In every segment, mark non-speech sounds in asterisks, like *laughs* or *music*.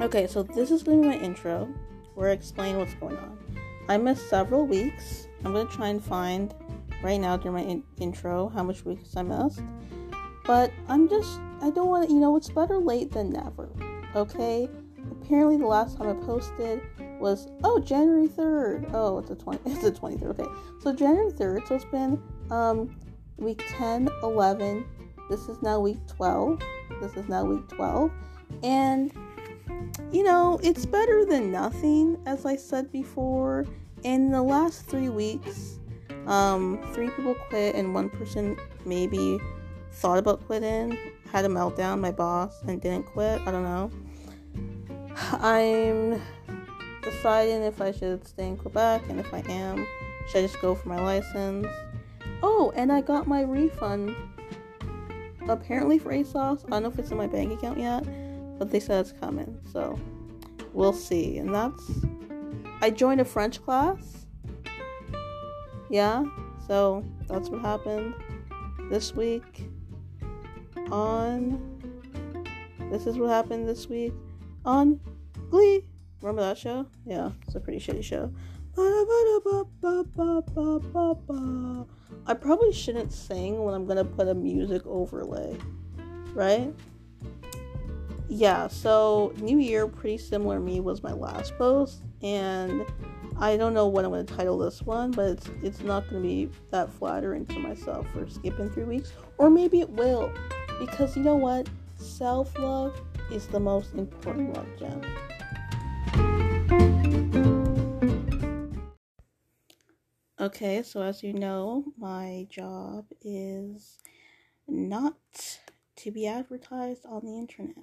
Okay, so this is going to be my intro where I explain what's going on. I missed several weeks. I'm going to try and find right now during my in- intro how much weeks I missed. But I'm just, I don't want to, you know, it's better late than never. Okay? Apparently, the last time I posted was, oh, January 3rd. Oh, it's the 20, *laughs* it's the 23rd. Okay. So, January 3rd. So, it's been um, week 10, 11. This is now week 12. This is now week 12. And you know, it's better than nothing, as I said before. In the last three weeks, um, three people quit and one person maybe thought about quitting, had a meltdown, my boss, and didn't quit. I don't know. I'm deciding if I should stay in Quebec, and if I am, should I just go for my license? Oh, and I got my refund. Apparently for ASOS. I don't know if it's in my bank account yet but they said it's coming, so we'll see. And that's I joined a French class. Yeah, so that's what happened this week on this is what happened this week on Glee. Remember that show? Yeah, it's a pretty shitty show. I probably shouldn't sing when I'm gonna put a music overlay, right? Yeah, so New Year, pretty similar me was my last post, and I don't know what I'm to title this one, but it's it's not to be that flattering to myself for skipping three weeks, or maybe it will, because you know what, self love is the most important love gem. Okay, so as you know, my job is not to be advertised on the internet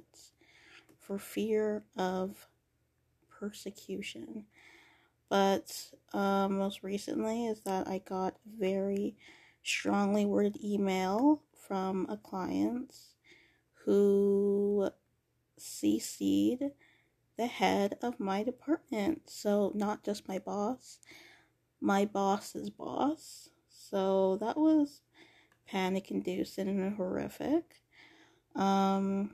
for fear of persecution. But um, most recently is that I got very strongly worded email from a client who CC'd the head of my department. So, not just my boss, my boss's boss. So, that was panic inducing and horrific. Um,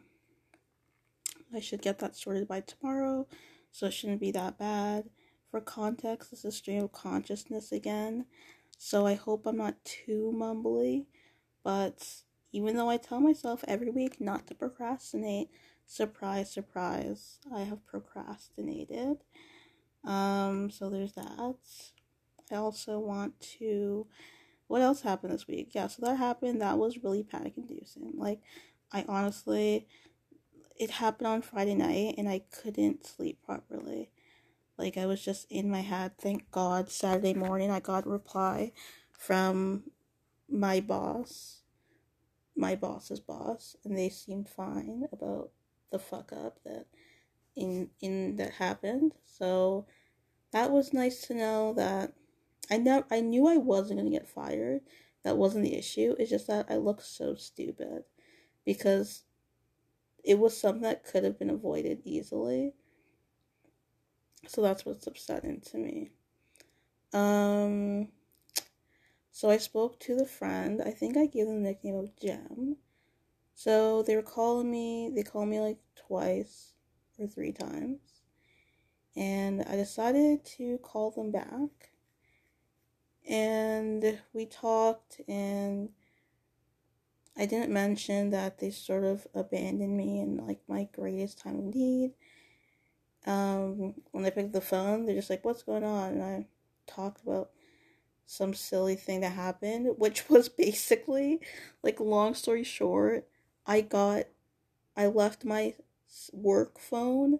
I should get that sorted by tomorrow, so it shouldn't be that bad. For context, this is stream of consciousness again, so I hope I'm not too mumbly. But even though I tell myself every week not to procrastinate, surprise, surprise, I have procrastinated. Um, so there's that. I also want to. What else happened this week? Yeah, so that happened. That was really panic inducing. Like, I honestly it happened on Friday night and I couldn't sleep properly. Like I was just in my head. Thank God Saturday morning I got a reply from my boss, my boss's boss, and they seemed fine about the fuck up that in in that happened. So that was nice to know that I know I knew I wasn't gonna get fired. That wasn't the issue. It's just that I look so stupid because it was something that could have been avoided easily. So that's what's upsetting to me. Um, so I spoke to the friend. I think I gave them the nickname of Gem. So they were calling me. They called me like twice or three times, and I decided to call them back. And we talked, and I didn't mention that they sort of abandoned me in like my greatest time of need. Um, when I picked the phone, they're just like, "What's going on?" And I talked about some silly thing that happened, which *laughs* was basically like long story short, I got I left my work phone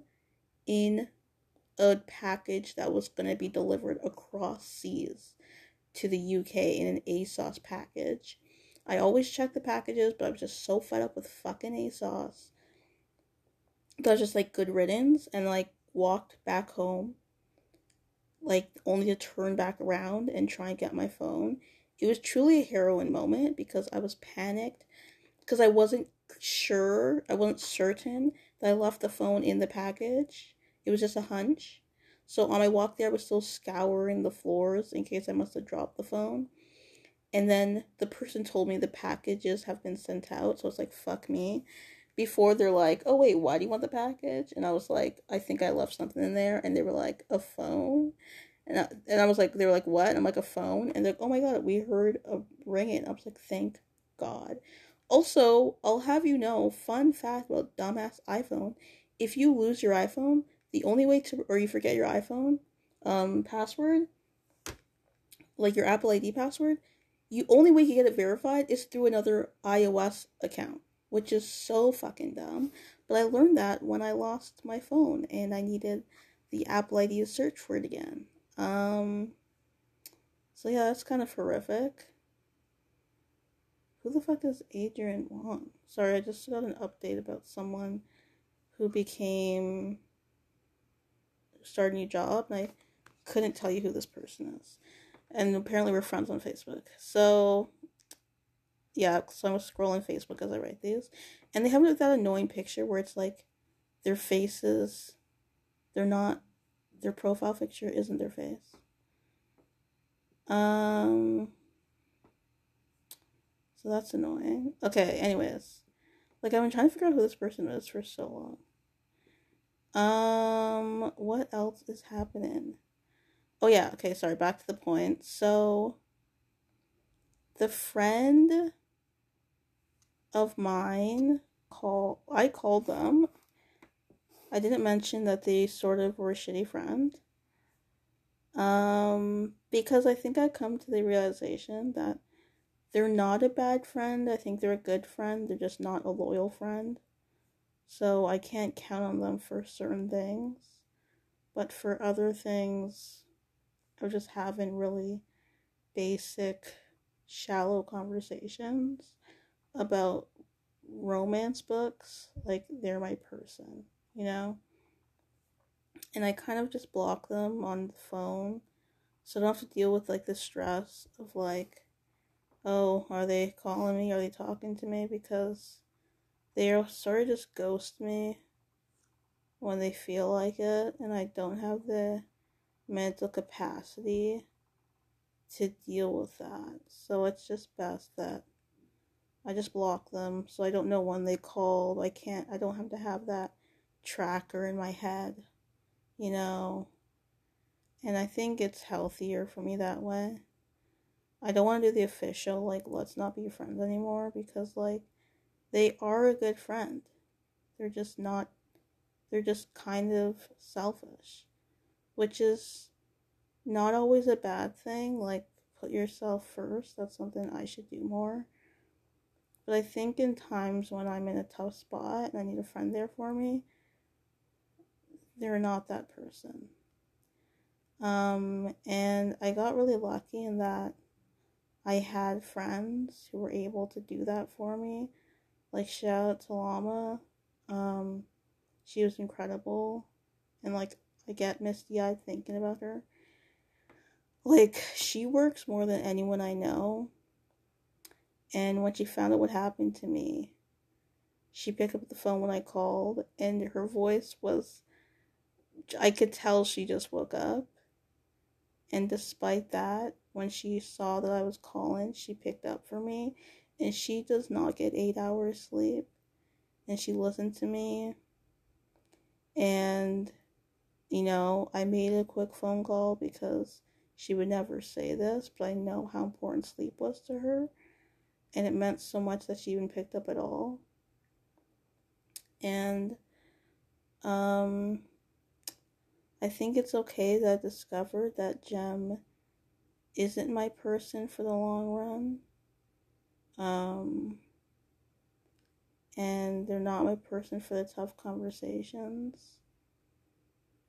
in a package that was to be delivered across seas to the UK in an ASOS package. I always check the packages, but I was just so fed up with fucking ASOS. That was just like good riddance and like walked back home. Like only to turn back around and try and get my phone. It was truly a heroine moment because I was panicked because I wasn't sure, I wasn't certain that I left the phone in the package. It was just a hunch. So on my walk there, I was still scouring the floors in case I must have dropped the phone. And then the person told me the packages have been sent out. So it's like, fuck me. before they're like, "Oh wait, why do you want the package?" And I was like, "I think I left something in there," and they were like, "A phone." And I, and I was like, they were like, what? And I'm like, a phone? And they're like, oh my god, we heard a ringing. I was like, thank God. Also, I'll have you know, fun fact about dumbass iPhone. If you lose your iPhone, the only way to, or you forget your iPhone um, password, like your Apple ID password, you only way you get it verified is through another iOS account, which is so fucking dumb. But I learned that when I lost my phone and I needed the Apple ID to search for it again. Um, so yeah, that's kind of horrific. Who the fuck is Adrian Wong? Sorry, I just got an update about someone who became started a new job, and I couldn't tell you who this person is. And apparently, we're friends on Facebook. So yeah, so I'm scrolling Facebook as I write these, and they have that annoying picture where it's like their faces, they're not their profile picture isn't their face. Um so that's annoying. Okay, anyways. Like I've been trying to figure out who this person is for so long. Um what else is happening? Oh yeah, okay, sorry, back to the point. So the friend of mine call I called them I didn't mention that they sort of were a shitty friend. Um, because I think I come to the realization that they're not a bad friend. I think they're a good friend. They're just not a loyal friend. So I can't count on them for certain things. But for other things, Was just having really basic, shallow conversations about romance books. Like, they're my person you know? And I kind of just block them on the phone so I don't have to deal with like the stress of like, oh, are they calling me? Are they talking to me? Because they are sort of just ghost me when they feel like it, and I don't have the mental capacity to deal with that. So it's just best that I just block them so I don't know when they called. I can't, I don't have to have that tracker in my head, you know. And I think it's healthier for me that way. I don't want to do the official, like, let's not be friends anymore because, like, they are a good friend. They're just not, they're just kind of selfish, which is not always a bad thing. Like, put yourself first. That's something I should do more. But I think in times when I'm in a tough spot and I need a friend there for me, they're not that person. Um, and I got really lucky in that I had friends who were able to do that for me. Like, shout out to Lama. Um, she was incredible. And, like, I get misty eyed thinking about her. Like, she works more than anyone I know. And when she found out what happened to me, she picked up the phone when I called, and her voice was I could tell she just woke up. And despite that, when she saw that I was calling, she picked up for me. And she does not get eight hours sleep. And she listened to me. And, you know, I made a quick phone call because she would never say this, but I know how important sleep was to her. And it meant so much that she even picked up at all. And, um, I think it's okay that I discovered that Jem isn't my person for the long run. Um, and they're not my person for the tough conversations.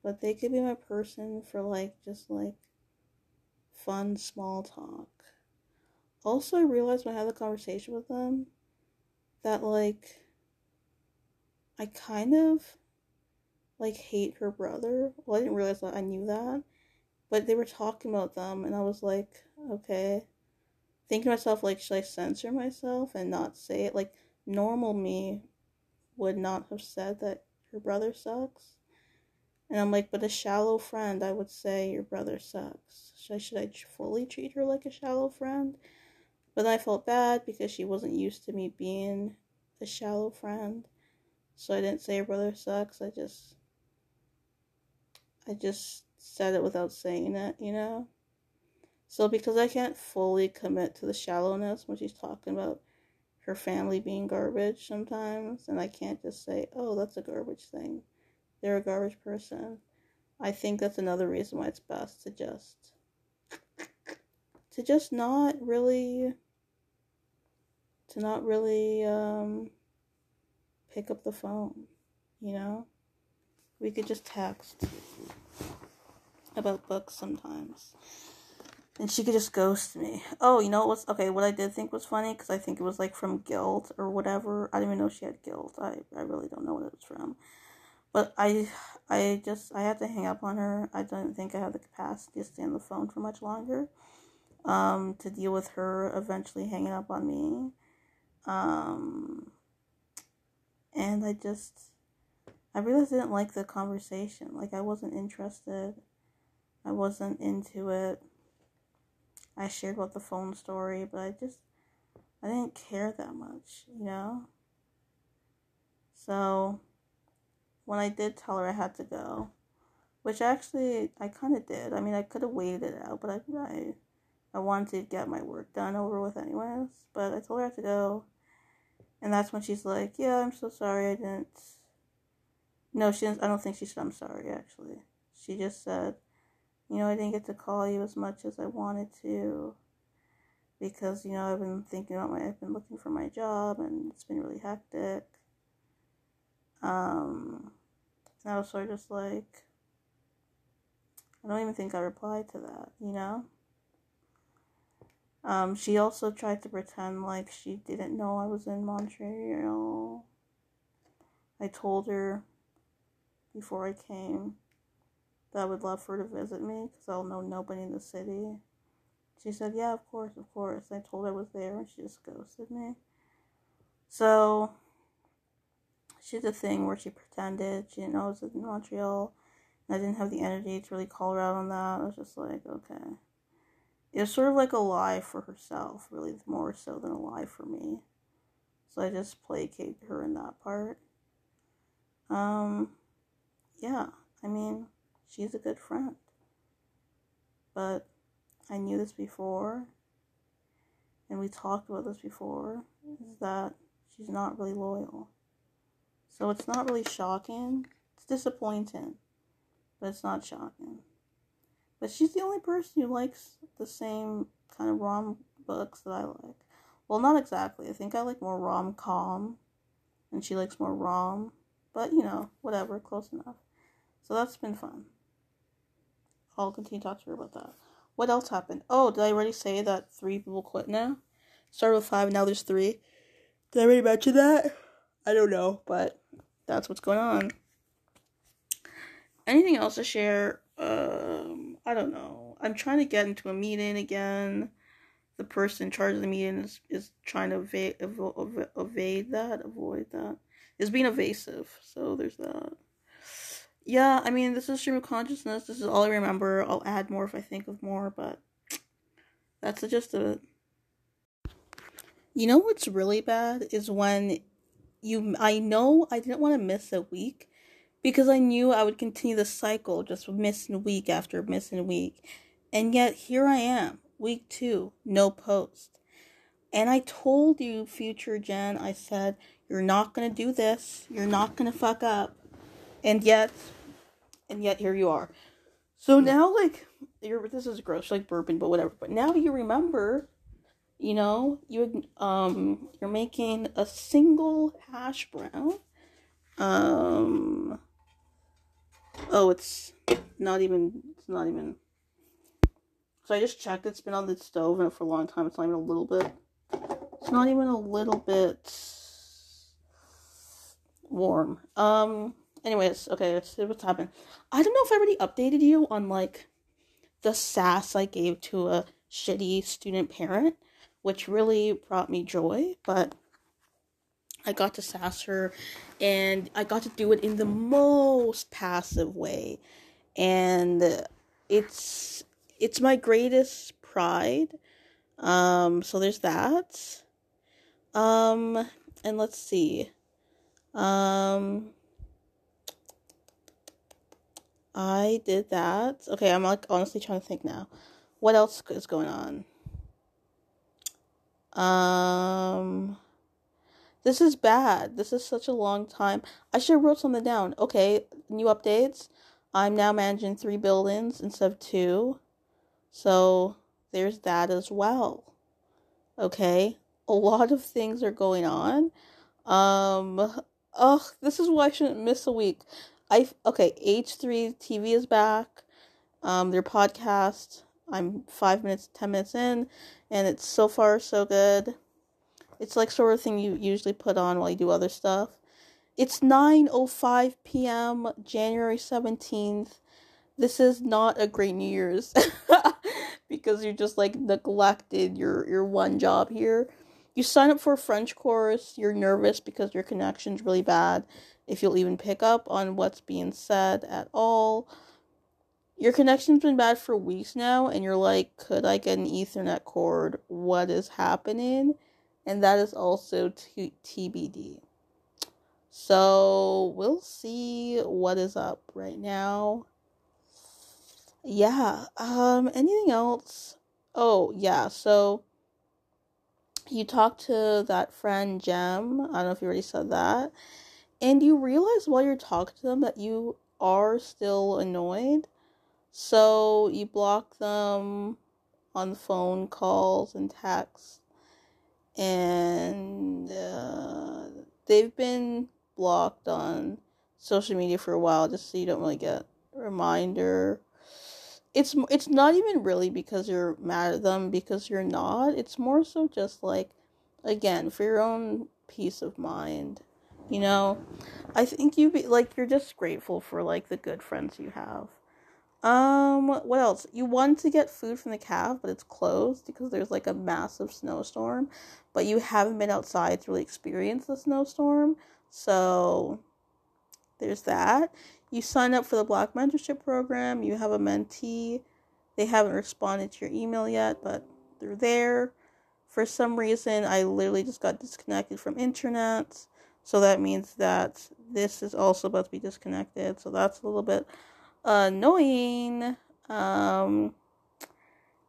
But they could be my person for like just like fun small talk. Also, I realized when I had the conversation with them that like I kind of like hate her brother. Well, I didn't realize that I knew that, but they were talking about them, and I was like, okay. Thinking to myself, like, should I censor myself and not say it? Like, normal me would not have said that her brother sucks. And I'm like, but a shallow friend, I would say your brother sucks. Should I, should I fully treat her like a shallow friend? But I felt bad because she wasn't used to me being a shallow friend. So I didn't say her brother sucks. I just I just said it without saying it, you know? So because I can't fully commit to the shallowness when she's talking about her family being garbage sometimes, and I can't just say, "Oh, that's a garbage thing." They're a garbage person. I think that's another reason why it's best to just to just not really to not really um pick up the phone, you know? We could just text about books sometimes. And she could just ghost me. Oh, you know what's okay? What I did think was funny because I think it was like from guilt or whatever. I didn't even know she had guilt. I I really don't know what it was from. But I I just I had to hang up on her. I didn't think I had the capacity to stay on the phone for much longer. Um, to deal with her eventually hanging up on me. Um, and I just I really didn't like the conversation. Like I wasn't interested. I wasn't into it. I shared about the phone story, but I just I didn't care that much, you know? So when I did tell her I had to go, which actually I kind of did. I mean, I could have waited it out, but I, I I wanted to get my work done over with anyways. But I told her I had to go, and that's when she's like, "Yeah, I'm so sorry. I didn't." No, she didn't. I don't think she said I'm sorry. Actually, she just said you know, I didn't get to call you as much as I wanted to because, you know, I've been thinking about my, I've been looking for my job and it's been really hectic. Um, and I was sort of just like, I don't even think I replied to that, you know? Um, she also tried to pretend like she didn't know I was in Montreal. I told her before I came that I would love for her to visit me because I'll know nobody in the city. She said, Yeah, of course, of course. I told her I was there and she just ghosted me. So, she did a thing where she pretended she didn't know I was in Montreal and I didn't have the energy to really call her out on that. I was just like, okay. It was sort of like a lie for herself, really, more so than a lie for me. So I just placated her in that part. Um, yeah, I mean, she's a good friend. But I knew this before, and we talked about this before, is that she's not really loyal. So it's not really shocking. It's disappointing, but it's not shocking. But she's the only person who likes the same kind of rom books that I like. Well, not exactly. I think I like more rom com, and she likes more rom. But you know, whatever, close enough. So that's been fun. I'll continue to talk to her about that. What else happened? Oh, did I already say that three people quit now? Started with five, now there's three. Did I already mention that? I don't know, but that's what's going on. Anything else to share? Um, I don't know. I'm trying to get into a meeting again. The person in charge of the meeting is, is trying to evade, evade, evade that, avoid that. Is being evasive, so there's that yeah, I mean, this is stream of consciousness. This is all I remember. I'll add more if I think of more, but that's the gist of it. You know what's really bad is when you. I know I didn't want to miss a week because I knew I would continue the cycle, just missing week after missing week, and yet here I am, week two, no post. And I told you, future Jen, I said, you're not gonna do this. You're not gonna fuck up and yet and yet here you are so now like you're this is gross like bourbon but whatever but now you remember you know you um you're making a single hash brown. Um oh it's not even it's not even. So i just checked it's been on the stove for a long time it's not even a little bit it's not even a little bit warm. Um Anyways, okay, let's see what's happened. I don't know if I already updated you on like the sass I gave to a shitty student parent, which really brought me joy, but I got to sass her and I got to do it in the most passive way. And it's it's my greatest pride. Um so there's that. Um and let's see. Um, I did that. Okay, I'm like honestly trying to think now. What else is going on? Um, this is bad. This is such a long time. I should have wrote something down. Okay, new updates. I'm now managing three buildings instead of two. So there's that as well. Okay, a lot of things are going on. Um, ugh, this is why I shouldn't miss a week. I okay, H3 TV is back. Um, their podcast. I'm five minutes, ten minutes in, and it's so far so good. It's like sort of thing you usually put on while you do other stuff. It's 9:05 p.m. January 17th. This is not a great New Year's *laughs* because you just like neglected your your one job here. You sign up for a French course, you're nervous because your connection's really bad if you'll even pick up on what's being said at all. Your connection's been bad for weeks now, and you're like, could I get an Ethernet cord? What is happening? And that is also t- TBD. So we'll see what is up right now. Yeah. Um. Anything else? Oh yeah. So you talked to that friend Jem. I don't know if you already said that, and you realize while you're talking to them that you are still annoyed. So you block them on phone calls and texts, and uh, they've been blocked on social media for a while just so you don't really get a reminder. It's it's not even really because you're mad at them because you're not. It's more so just like again for your own peace of mind. You know, I think you be like you're just grateful for like the good friends you have. Um, what else? You want to get food from the cave, but it's closed because there's like a massive snowstorm. But you haven't been outside to really experience the snowstorm, so there's that. You sign up for the Black Mentorship Program. You have a mentee. They haven't responded to your email yet, but they're there. For some reason, I literally just got disconnected from internet. So that means that this is also about to be disconnected. So that's a little bit annoying. Um,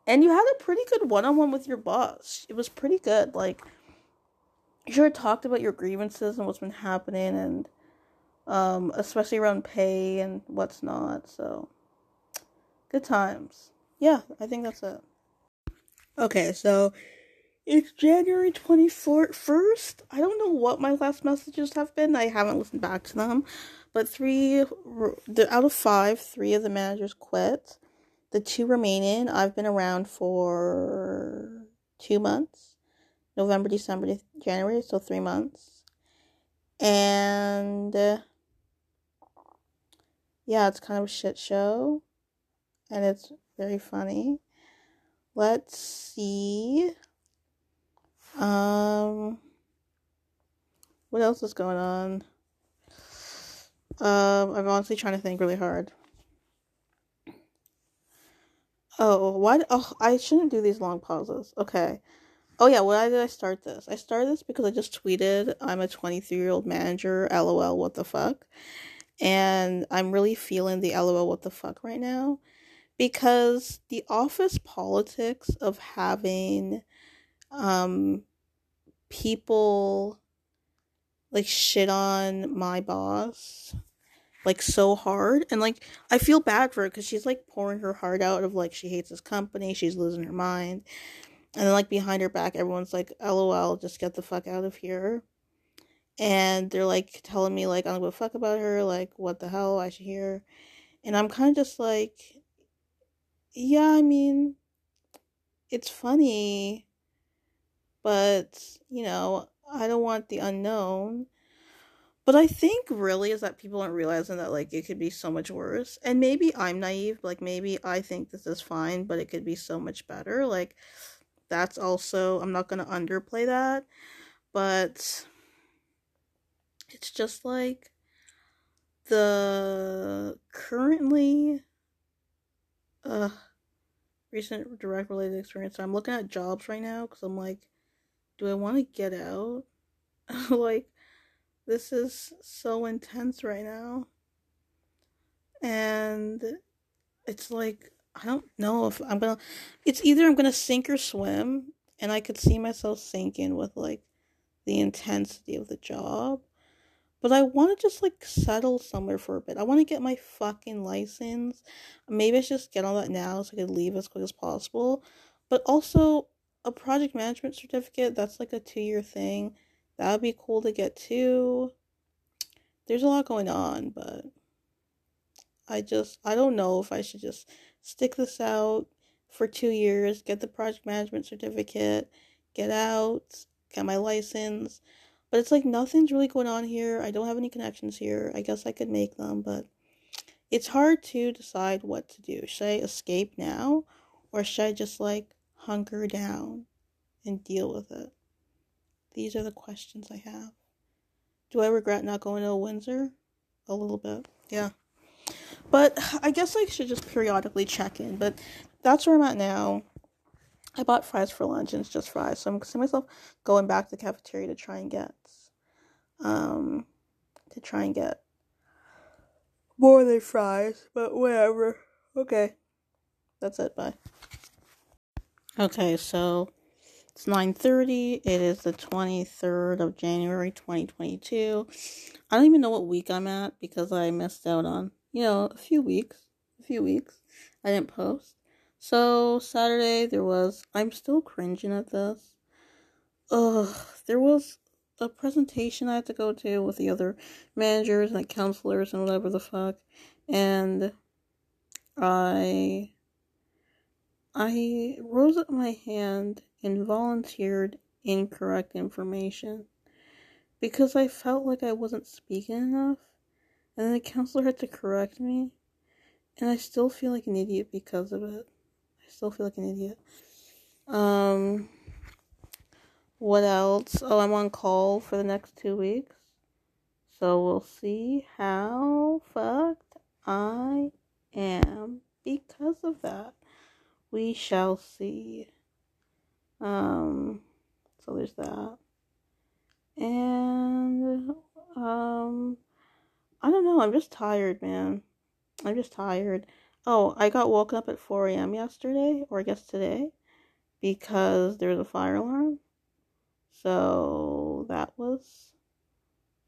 and you had a pretty good one on one with your boss. It was pretty good. Like, you sure talked about your grievances and what's been happening, and um, especially around pay and what's not. So, good times. Yeah, I think that's it. Okay, so it's January 21st. I don't know what my last messages have been. I haven't listened back to them. But three, out of five, three of the managers quit. The two remaining, I've been around for two months November, December, January, so three months. And uh, yeah, it's kind of a shit show. And it's very funny. Let's see. What else is going on? Um, I'm honestly trying to think really hard. Oh, why? Oh, I shouldn't do these long pauses. Okay. Oh yeah, why did I start this? I started this because I just tweeted I'm a 23 year old manager. LOL, what the fuck? And I'm really feeling the LOL, what the fuck right now because the office politics of having um people like shit on my boss like so hard. And like i feel bad for her because she's like pouring her heart out of like she hates this company she's losing her mind. And then like behind her back everyone's like lol just get the fuck out of here. And they're like telling me like i don't give a fuck about her like what the hell i should hear and i'm kind of just like yeah i mean it's funny but you know i don't want the unknown but I think really is that people aren't realizing that like it could be so much worse. And maybe I'm naive, like maybe I think this is fine, but it could be so much better. Like that's also I'm not gonna underplay that. But it's just like the currently uh recent direct related experience. I'm looking at jobs right now because I'm like, do I want to get out? *laughs* like this is so intense right now. And it's like, I don't know if I'm gonna, it's either I'm gonna sink or swim, and I could see myself sinking with like the intensity of the job. But I want to just like settle somewhere for a bit. I want to get my fucking license. Maybe I should just get on that now so I could leave as quick as possible. But also, a project management certificate, that's like a two year thing. That would be cool to get too. There's a lot going on, but I just, I don't know if I should just stick this out for two years, get the project management certificate, get out, get my license. But it's like nothing's really going on here. I don't have any connections here. I guess I could make them, but it's hard to decide what to do. Should I escape now? Or should I just like hunker down and deal with it? These are the questions I have. Do I regret not going to Windsor? A little bit, yeah. But I guess I should just periodically check in. But that's where I'm at now. I bought fries for lunch and it's just fries. So I'm seeing myself going back to the cafeteria to try and get um to try and get more than fries, but whatever. Okay. That's it. Bye. Okay, so it's 9:30. It is the 23rd of January 2022. I don't even know what week I'm at because I missed out on, you know, a few weeks. A few weeks. I didn't post. So, Saturday there was I'm still cringing at this. Ugh, there was a presentation I had to go to with the other managers and counselors and whatever the fuck. And I I rose up my hand and volunteered incorrect information because I felt like I wasn't speaking enough. And the counselor had to correct me. And I still feel like an idiot because of it. I still feel like an idiot. Um, what else? Oh, I'm on call for the next two weeks. So we'll see how fucked I am because of that we shall see. Um, so there's that. And, um, I don't know. I'm just tired, man. I'm just tired. Oh, I got woken up at 4 a.m. yesterday, or I guess today, because there's a fire alarm. So that was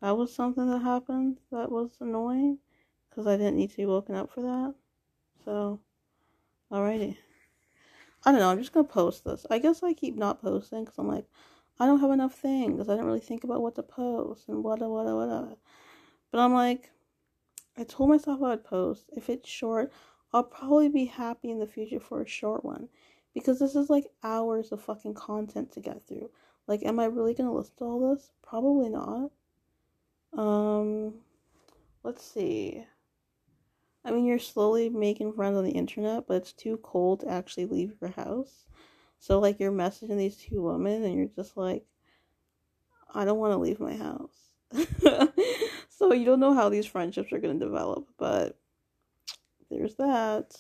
that was something that happened that was annoying because I didn't need to be woken up for that. So, alrighty. I don't know. I'm just gonna post this. I guess I keep not posting because I'm like, I don't have enough things. I didn't really think about what to post and what, what, what. But I'm like, I told myself I would post. If it's short, I'll probably be happy in the future for a short one because this is like hours of fucking content to get through. Like, am I really gonna listen to all this? Probably not. Um, let's see. I mean, you're slowly making friends on the internet, but it's too cold to actually leave your house. So, like, you're messaging these two women, and you're just like, I don't want to leave my house. *laughs* so, you don't know how these friendships are going to develop, but there's that.